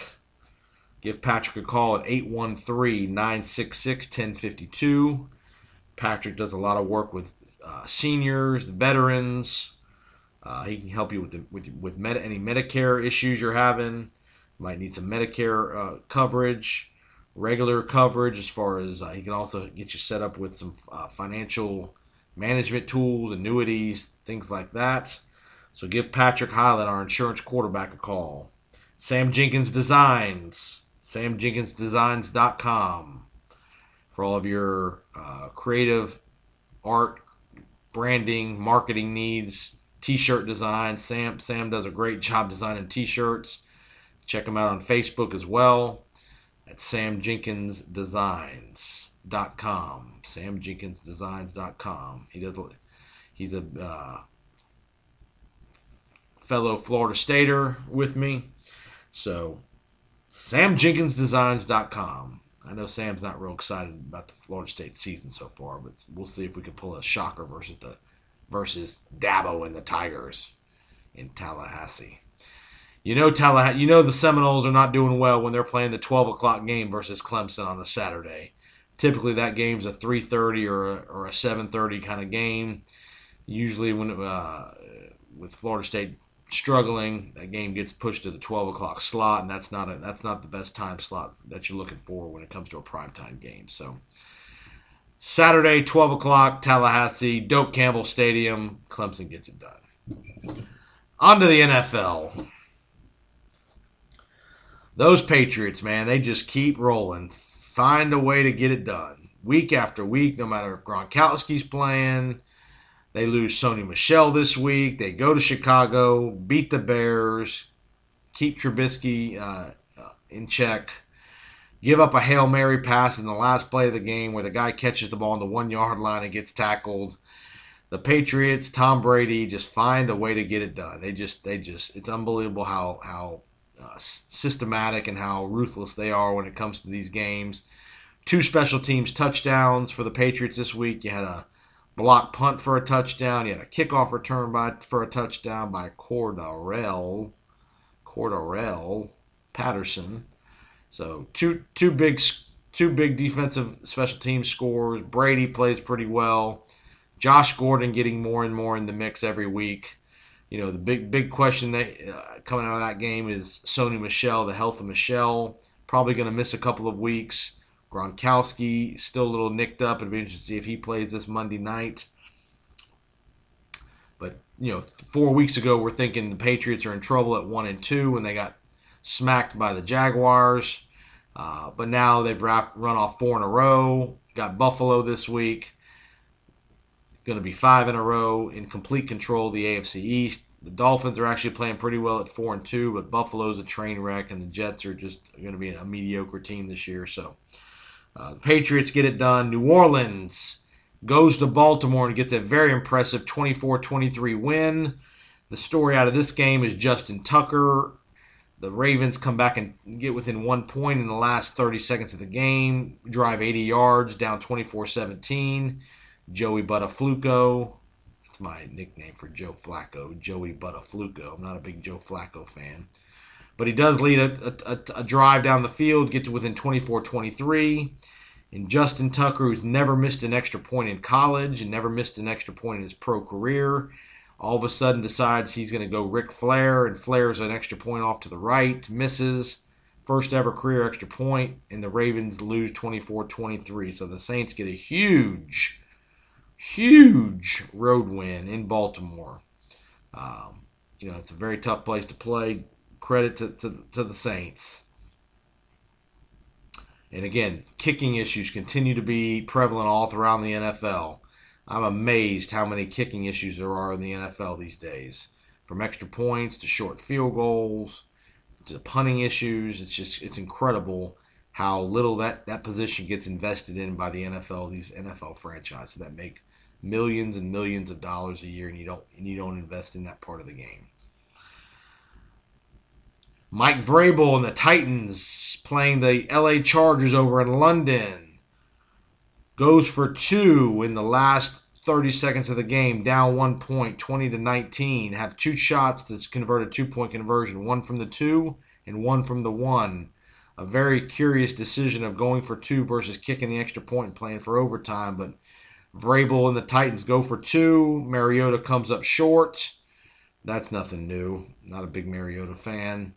Give Patrick a call at 813 966 1052. Patrick does a lot of work with uh, seniors, veterans, Uh, he can help you with the, with with med- any Medicare issues you're having. Might need some Medicare uh, coverage, regular coverage. As far as uh, he can also get you set up with some uh, financial management tools, annuities, things like that. So give Patrick Highland, our insurance quarterback, a call. Sam Jenkins Designs, samjenkinsdesigns.com for all of your uh, creative art, branding, marketing needs, t-shirt design. Sam Sam does a great job designing t-shirts. Check him out on Facebook as well at samjenkinsdesigns.com. samjenkinsdesigns.com. He does he's a uh, fellow Florida Stater with me. So samjenkinsdesigns.com. I know Sam's not real excited about the Florida State season so far, but we'll see if we can pull a shocker versus the versus Dabo and the Tigers in Tallahassee. You know Tallahassee, you know the Seminoles are not doing well when they're playing the 12 o'clock game versus Clemson on a Saturday. Typically, that game's a 3:30 or a, or a 7:30 kind of game. Usually, when uh, with Florida State struggling, that game gets pushed to the 12 o'clock slot, and that's not a, that's not the best time slot that you're looking for when it comes to a primetime game. So Saturday, 12 o'clock, Tallahassee, Doak Campbell Stadium, Clemson gets it done. On to the NFL. Those Patriots, man, they just keep rolling. Find a way to get it done. Week after week, no matter if Gronkowski's playing, they lose Sony Michel this week. They go to Chicago, beat the Bears, keep Trubisky uh, uh, in check, give up a Hail Mary pass in the last play of the game where the guy catches the ball on the one yard line and gets tackled. The Patriots, Tom Brady, just find a way to get it done. They just, they just, it's unbelievable how how uh, systematic and how ruthless they are when it comes to these games. Two special teams touchdowns for the Patriots this week. You had a block punt for a touchdown. You had a kickoff return by for a touchdown by Cordarrelle, Cordarrelle Patterson. So two two big two big defensive special team scores. Brady plays pretty well. Josh Gordon getting more and more in the mix every week. You know the big big question that uh, coming out of that game is Sony Michel, the health of Michel, Probably going to miss a couple of weeks. Gronkowski still a little nicked up. It'd be interesting to see if he plays this Monday night. But you know, four weeks ago we're thinking the Patriots are in trouble at one and two when they got smacked by the Jaguars. Uh, but now they've run off four in a row. Got Buffalo this week. Going to be five in a row in complete control of the AFC East. The Dolphins are actually playing pretty well at four and two, but Buffalo's a train wreck, and the Jets are just going to be a mediocre team this year. So uh, the Patriots get it done. New Orleans goes to Baltimore and gets a very impressive 24 23 win. The story out of this game is Justin Tucker. The Ravens come back and get within one point in the last 30 seconds of the game, drive 80 yards, down 24 17. Joey Buttafluco. That's my nickname for Joe Flacco, Joey Buttafluco. I'm not a big Joe Flacco fan. But he does lead a, a, a drive down the field, get to within 24 23. And Justin Tucker, who's never missed an extra point in college and never missed an extra point in his pro career, all of a sudden decides he's going to go Ric Flair and flares an extra point off to the right, misses. First ever career extra point, and the Ravens lose 24 23. So the Saints get a huge, huge road win in Baltimore. Um, you know, it's a very tough place to play credit to, to, to the Saints. And again, kicking issues continue to be prevalent all throughout the NFL. I'm amazed how many kicking issues there are in the NFL these days. From extra points to short field goals to punting issues. It's just it's incredible how little that, that position gets invested in by the NFL, these NFL franchises that make millions and millions of dollars a year and you don't and you don't invest in that part of the game. Mike Vrabel and the Titans playing the LA Chargers over in London. Goes for two in the last 30 seconds of the game, down one point, 20 to 19. Have two shots to convert a two point conversion, one from the two and one from the one. A very curious decision of going for two versus kicking the extra point and playing for overtime. But Vrabel and the Titans go for two. Mariota comes up short. That's nothing new. Not a big Mariota fan.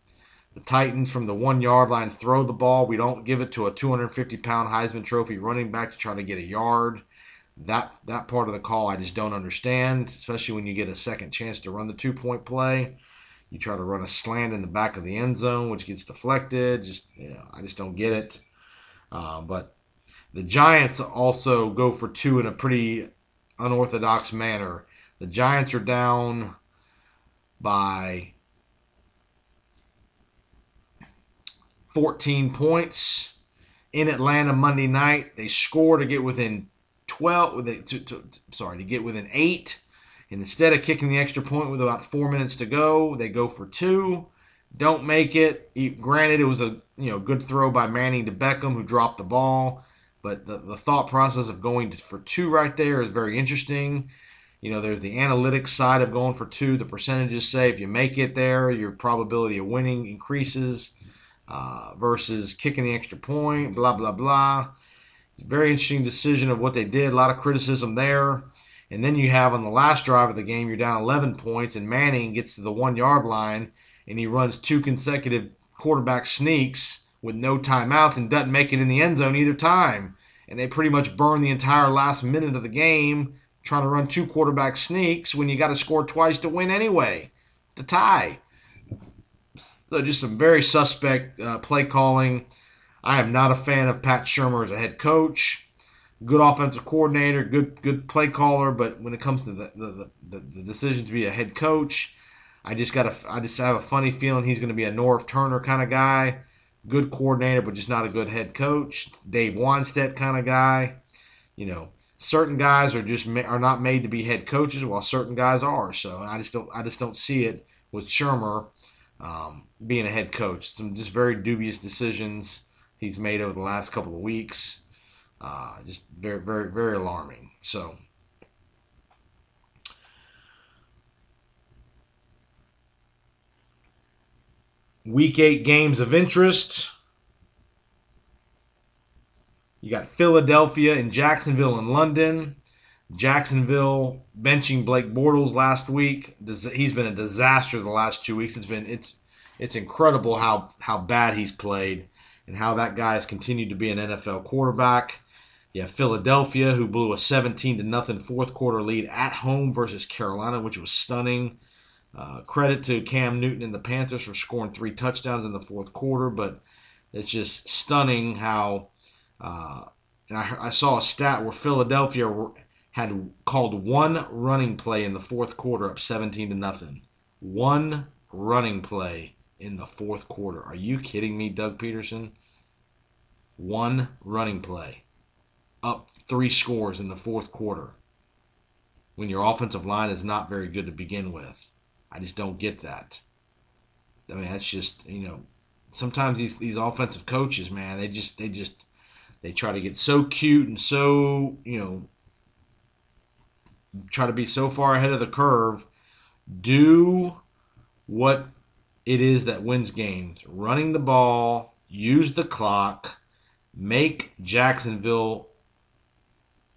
The Titans from the one yard line throw the ball. We don't give it to a 250 pound Heisman Trophy running back to try to get a yard. That that part of the call I just don't understand, especially when you get a second chance to run the two point play. You try to run a slant in the back of the end zone, which gets deflected. Just you know, I just don't get it. Uh, but the Giants also go for two in a pretty unorthodox manner. The Giants are down by 14 points in Atlanta Monday night. They score to get within 12, to, to, sorry, to get within eight. And instead of kicking the extra point with about four minutes to go, they go for two. Don't make it. Granted, it was a you know good throw by Manning to Beckham, who dropped the ball. But the, the thought process of going to, for two right there is very interesting. You know, there's the analytics side of going for two. The percentages say if you make it there, your probability of winning increases uh, versus kicking the extra point, blah, blah, blah. Very interesting decision of what they did. A lot of criticism there. And then you have on the last drive of the game, you're down 11 points, and Manning gets to the one yard line and he runs two consecutive quarterback sneaks with no timeouts and doesn't make it in the end zone either time. And they pretty much burn the entire last minute of the game trying to run two quarterback sneaks when you got to score twice to win anyway, to tie. So just some very suspect uh, play calling. I am not a fan of Pat Shurmur as a head coach. Good offensive coordinator, good good play caller, but when it comes to the the, the, the decision to be a head coach, I just got a I just have a funny feeling he's going to be a Norv Turner kind of guy good coordinator, but just not a good head coach. Dave Wannstedt kind of guy. You know, certain guys are just are not made to be head coaches, while certain guys are. So I just don't I just don't see it with Shurmur um, being a head coach. Some just very dubious decisions he's made over the last couple of weeks. Uh, just very very very alarming. So. Week eight games of interest. You got Philadelphia and Jacksonville and London. Jacksonville benching Blake Bortles last week. He's been a disaster the last two weeks. It's been it's it's incredible how how bad he's played and how that guy has continued to be an NFL quarterback. Have Philadelphia who blew a 17 to nothing fourth quarter lead at home versus Carolina, which was stunning. Uh, credit to Cam Newton and the Panthers for scoring three touchdowns in the fourth quarter, but it's just stunning how. Uh, and I, I, saw a stat where Philadelphia had called one running play in the fourth quarter, up 17 to nothing. One running play in the fourth quarter. Are you kidding me, Doug Pederson? One running play, up three scores in the fourth quarter. When your offensive line is not very good to begin with. I just don't get that. I mean, that's just you know, sometimes these these offensive coaches, man, they just they just they try to get so cute and so you know try to be so far ahead of the curve. Do what it is that wins games: running the ball, use the clock, make Jacksonville,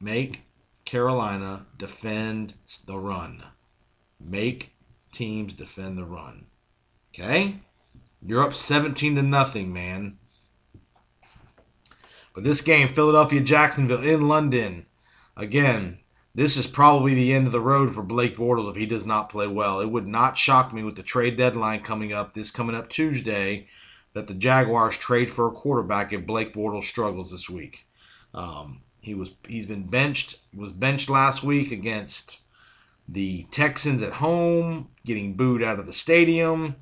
make Carolina defend the run, make teams defend the run. Okay? You're up 17 to nothing, man. But this game, Philadelphia Jacksonville in London, again, this is probably the end of the road for Blake Bortles if he does not play well. It would not shock me with the trade deadline coming up, this coming up Tuesday, that the Jaguars trade for a quarterback if Blake Bortles struggles this week. Um, he was he's been benched was benched last week against the Texans at home getting booed out of the stadium.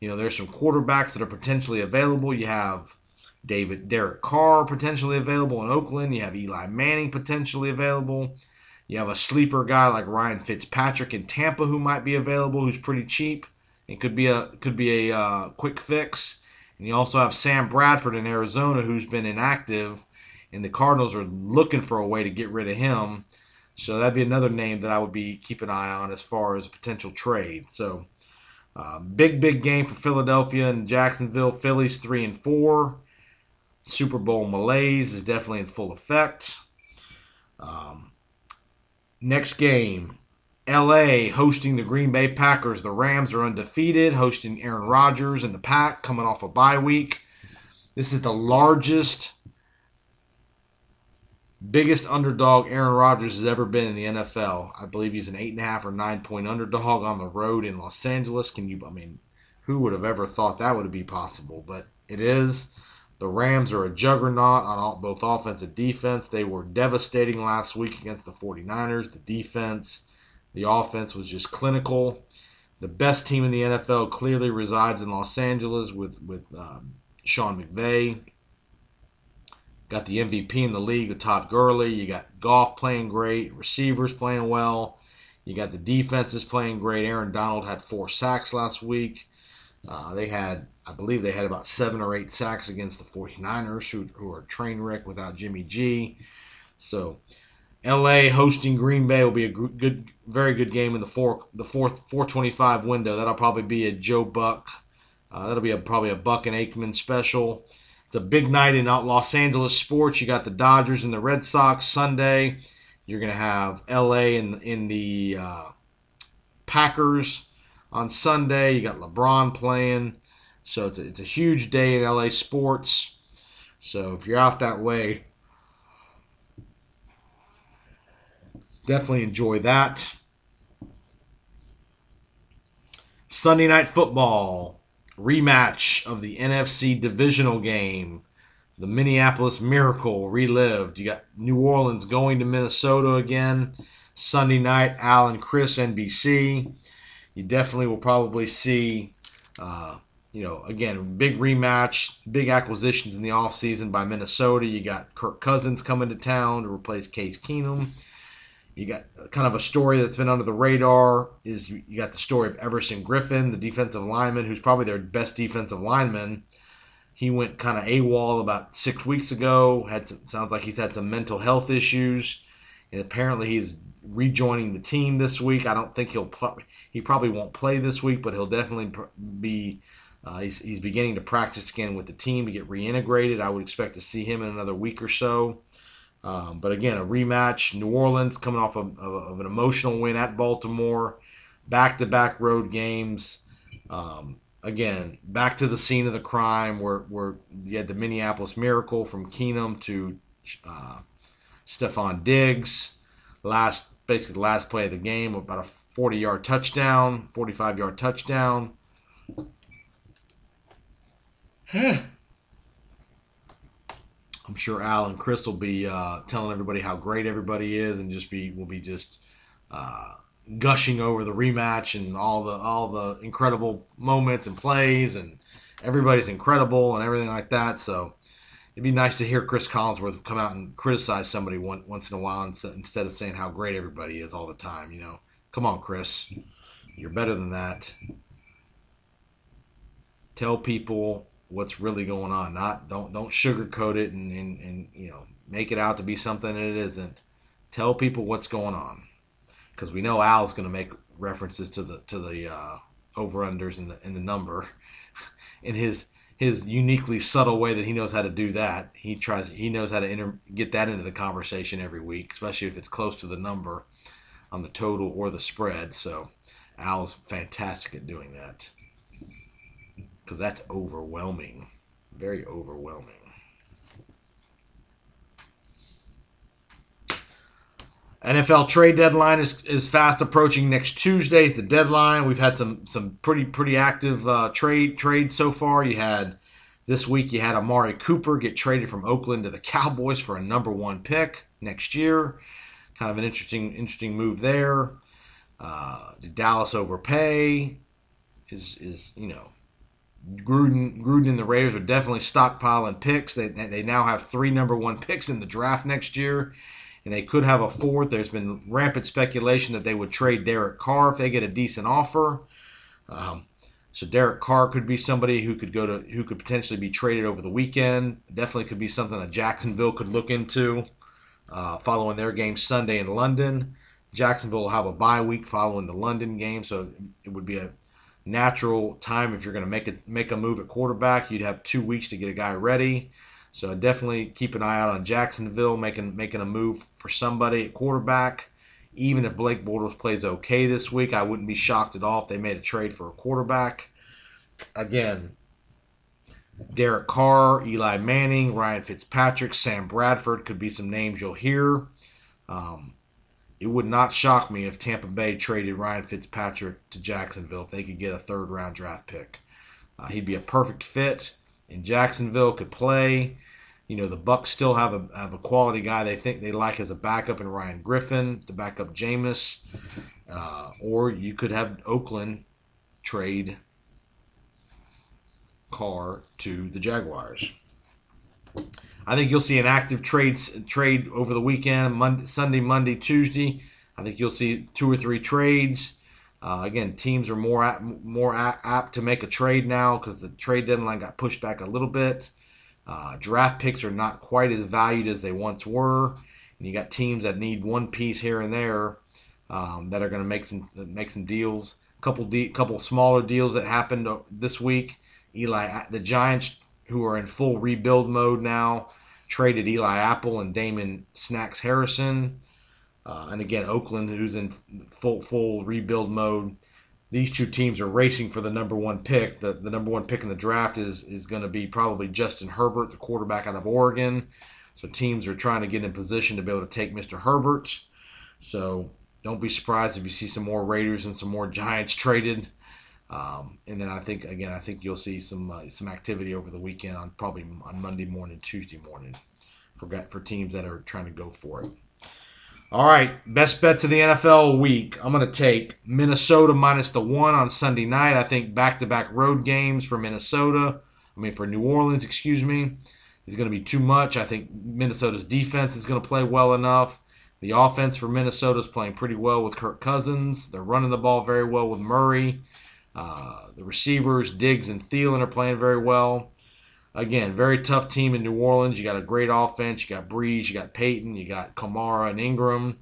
You know, there's some quarterbacks that are potentially available. You have David Derek Carr potentially available in Oakland. You have Eli Manning potentially available. You have a sleeper guy like Ryan Fitzpatrick in Tampa who might be available, who's pretty cheap and could be a could be a uh, quick fix. And you also have Sam Bradford in Arizona who's been inactive, and the Cardinals are looking for a way to get rid of him. So that'd be another name that I would be keep an eye on as far as a potential trade. So uh, big big game for Philadelphia and Jacksonville. Phillies three and four. Super Bowl malaise is definitely in full effect. Um, next game, LA hosting the Green Bay Packers. The Rams are undefeated, hosting Aaron Rodgers and the Pack coming off a bye week. This is the largest, biggest underdog Aaron Rodgers has ever been in the NFL. I believe he's an eight and a half or nine point underdog on the road in Los Angeles. Can you, I mean, who would have ever thought that would be possible? But it is. The Rams are a juggernaut on all, both offense and defense. They were devastating last week against the 49ers. The defense the offense was just clinical. The best team in the NFL clearly resides in Los Angeles with with um, Sean McVay. Got the MVP in the league with Todd Gurley. You got Goff playing great, receivers playing well. You got the defenses playing great. Aaron Donald had four sacks last week. Uh, they had, I believe, they had about seven or eight sacks against the 49ers, who, who are train wreck without Jimmy G. So LA hosting Green Bay will be a good, very good game in the four, the fourth 425 window. That'll probably be a Joe Buck. Uh, that'll be a, probably a Buck and Aikman special. It's a big night in Los Angeles sports. You got the Dodgers and the Red Sox Sunday. You're gonna have LA in in the uh, Packers on Sunday. You got LeBron playing, so it's a, it's a huge day in LA sports. So if you're out that way, Definitely enjoy that. Sunday night football rematch of the NFC divisional game. The Minneapolis Miracle relived. You got New Orleans going to Minnesota again. Sunday night, Alan Chris, NBC. You definitely will probably see, uh, you know, again, big rematch, big acquisitions in the offseason by Minnesota. You got Kirk Cousins coming to town to replace Case Keenum. You got kind of a story that's been under the radar. Is you, you got the story of Everson Griffen, the defensive lineman, who's probably their best defensive lineman. He went kind of AWOL about six weeks ago. Had some, sounds like he's had some mental health issues, and apparently he's rejoining the team this week. I don't think he'll he probably won't play this week, but he'll definitely be. Uh, he's, he's beginning to practice again with the team to get reintegrated. I would expect to see him in another week or so. Um, but again, a rematch. New Orleans coming off of, of, of an emotional win at Baltimore, back to back road games. Um, again, back to the scene of the crime where, where you had the Minneapolis Miracle from Keenum to uh, Stefon Diggs. Last, basically, the last play of the game, about a 40 yard touchdown, 45 yard touchdown. I'm sure Al and Chris will be uh, telling everybody how great everybody is, and just be will be just uh, gushing over the rematch and all the all the incredible moments and plays, and everybody's incredible and everything like that. So it'd be nice to hear Chris Collinsworth come out and criticize somebody one, once in a while instead of saying how great everybody is all the time. You know, come on, Chris, you're better than that. Tell people what's really going on. Not don't don't sugarcoat it and, and, and you know make it out to be something that it isn't. Tell people what's going on because we know Al's going to make references to the to the uh, over unders in the in the number in his his uniquely subtle way that he knows how to do that. He tries he knows how to enter, get that into the conversation every week, especially if it's close to the number on the total or the spread. So Al's fantastic at doing that because that's overwhelming. Very overwhelming. NFL trade deadline is, is fast approaching. Next Tuesday is the deadline. We've had some some pretty pretty active uh, trade trades so far. You had this week you had Amari Cooper get traded from Oakland to the Cowboys for a number one pick next year. Kind of an interesting interesting move there. Uh, did Dallas overpay? Is is you know Gruden, Gruden and the Raiders are definitely stockpiling picks. They, they now have three number one picks in the draft next year, and they could have a fourth. There's been rampant speculation that they would trade Derek Carr if they get a decent offer. Um, so Derek Carr could be somebody who could go to who could potentially be traded over the weekend. Definitely could be something that Jacksonville could look into uh, following their game Sunday in London. Jacksonville will have a bye week following the London game, so it would be a natural time if you're going to make a make a move at quarterback. You'd have two weeks to get a guy ready. So definitely keep an eye out on Jacksonville making making a move for somebody at quarterback. Even if Blake Bortles plays okay this week, I wouldn't be shocked at all if they made a trade for a quarterback. Again, Derek Carr, Eli Manning, Ryan Fitzpatrick, Sam Bradford could be some names you'll hear. Um, it would not shock me if Tampa Bay traded Ryan Fitzpatrick to Jacksonville if they could get a third round draft pick. Uh, he'd be a perfect fit in Jacksonville, could play. You know, the Bucs still have a have a quality guy they think they like as a backup in Ryan Griffin to back up Jameis. Uh, or you could have Oakland trade Carr to the Jaguars. I think you'll see an active trade trade over the weekend, Monday, Sunday, Monday, Tuesday. I think you'll see two or three trades. Uh, again, teams are more apt, more apt to make a trade now because the trade deadline got pushed back a little bit. Uh, draft picks are not quite as valued as they once were, and you got teams that need one piece here and there um, that are going to make some make some deals. A couple de- couple smaller deals that happened this week. Eli, the Giants, who are in full rebuild mode now, traded Eli Apple and Damon Snacks Harrison. Uh, and again, Oakland, who's in full full rebuild mode. These two teams are racing for the number one pick. The, the number one pick in the draft is is going to be probably Justin Herbert, the quarterback out of Oregon. So teams are trying to get in position to be able to take Mr. Herbert. So don't be surprised if you see some more Raiders and some more Giants traded. Um, and then I think again, I think you'll see some uh, some activity over the weekend on probably on Monday morning, Tuesday morning, for for teams that are trying to go for it. All right, best bets of the NFL week. I'm going to take Minnesota minus the one on Sunday night. I think back to back road games for Minnesota. I mean for New Orleans, excuse me, is going to be too much. I think Minnesota's defense is going to play well enough. The offense for Minnesota is playing pretty well with Kirk Cousins. They're running the ball very well with Murray. Uh, the receivers, Diggs and Thielen, are playing very well. Again, very tough team in New Orleans. You got a great offense. You got Brees, you got Payton, you got Kamara and Ingram.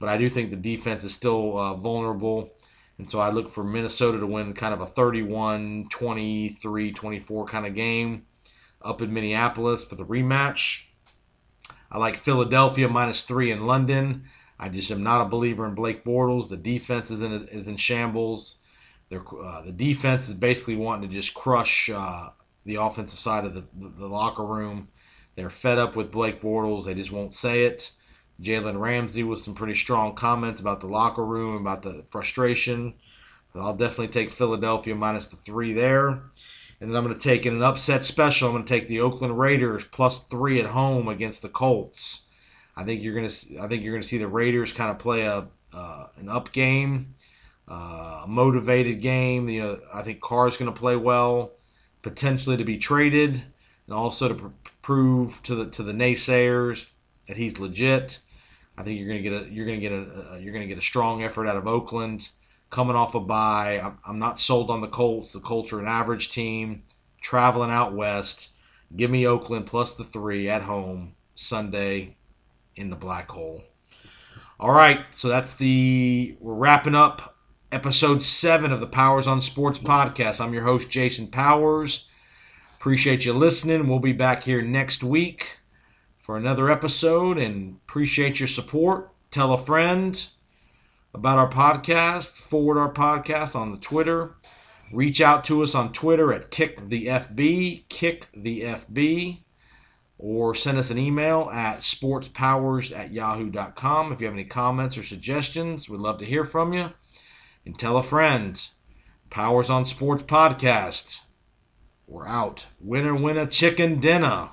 But I do think the defense is still uh, vulnerable. And so I look for Minnesota to win kind of a 31 23 24 kind of game up in Minneapolis for the rematch. I like Philadelphia minus three in London. I just am not a believer in Blake Bortles. The defense is in, is in shambles. Uh, the defense is basically wanting to just crush uh, the offensive side of the, the locker room. They're fed up with Blake Bortles. They just won't say it. Jalen Ramsey with some pretty strong comments about the locker room, about the frustration. But I'll definitely take Philadelphia minus the three there. And then I'm going to take in an upset special. I'm going to take the Oakland Raiders plus three at home against the Colts. I think you're going to I think you're going to see the Raiders kind of play a uh, an up game uh, motivated game. You know, I think Carr Carr's going to play well, potentially to be traded, and also to pr- prove to the to the naysayers that he's legit. I think you're going to get a you're going to get a, a you're going to get a strong effort out of Oakland coming off a bye. I'm, I'm not sold on the Colts. The Colts are an average team traveling out west. Give me Oakland plus the three at home Sunday in the black hole. All right, so that's the we're wrapping up episode seven of the Powers on Sports podcast. I'm your host, Jason Powers. Appreciate you listening. We'll be back here next week for another episode and appreciate your support. Tell a friend about our podcast, forward our podcast on the Twitter. Reach out to us on Twitter at Kick the FB, Kick the FB, or send us an email at sportspowers at yahoo.com. If you have any comments or suggestions, we'd love to hear from you and tell a friend. Powers on Sports Podcast. We're out. Winner, winner, chicken dinner.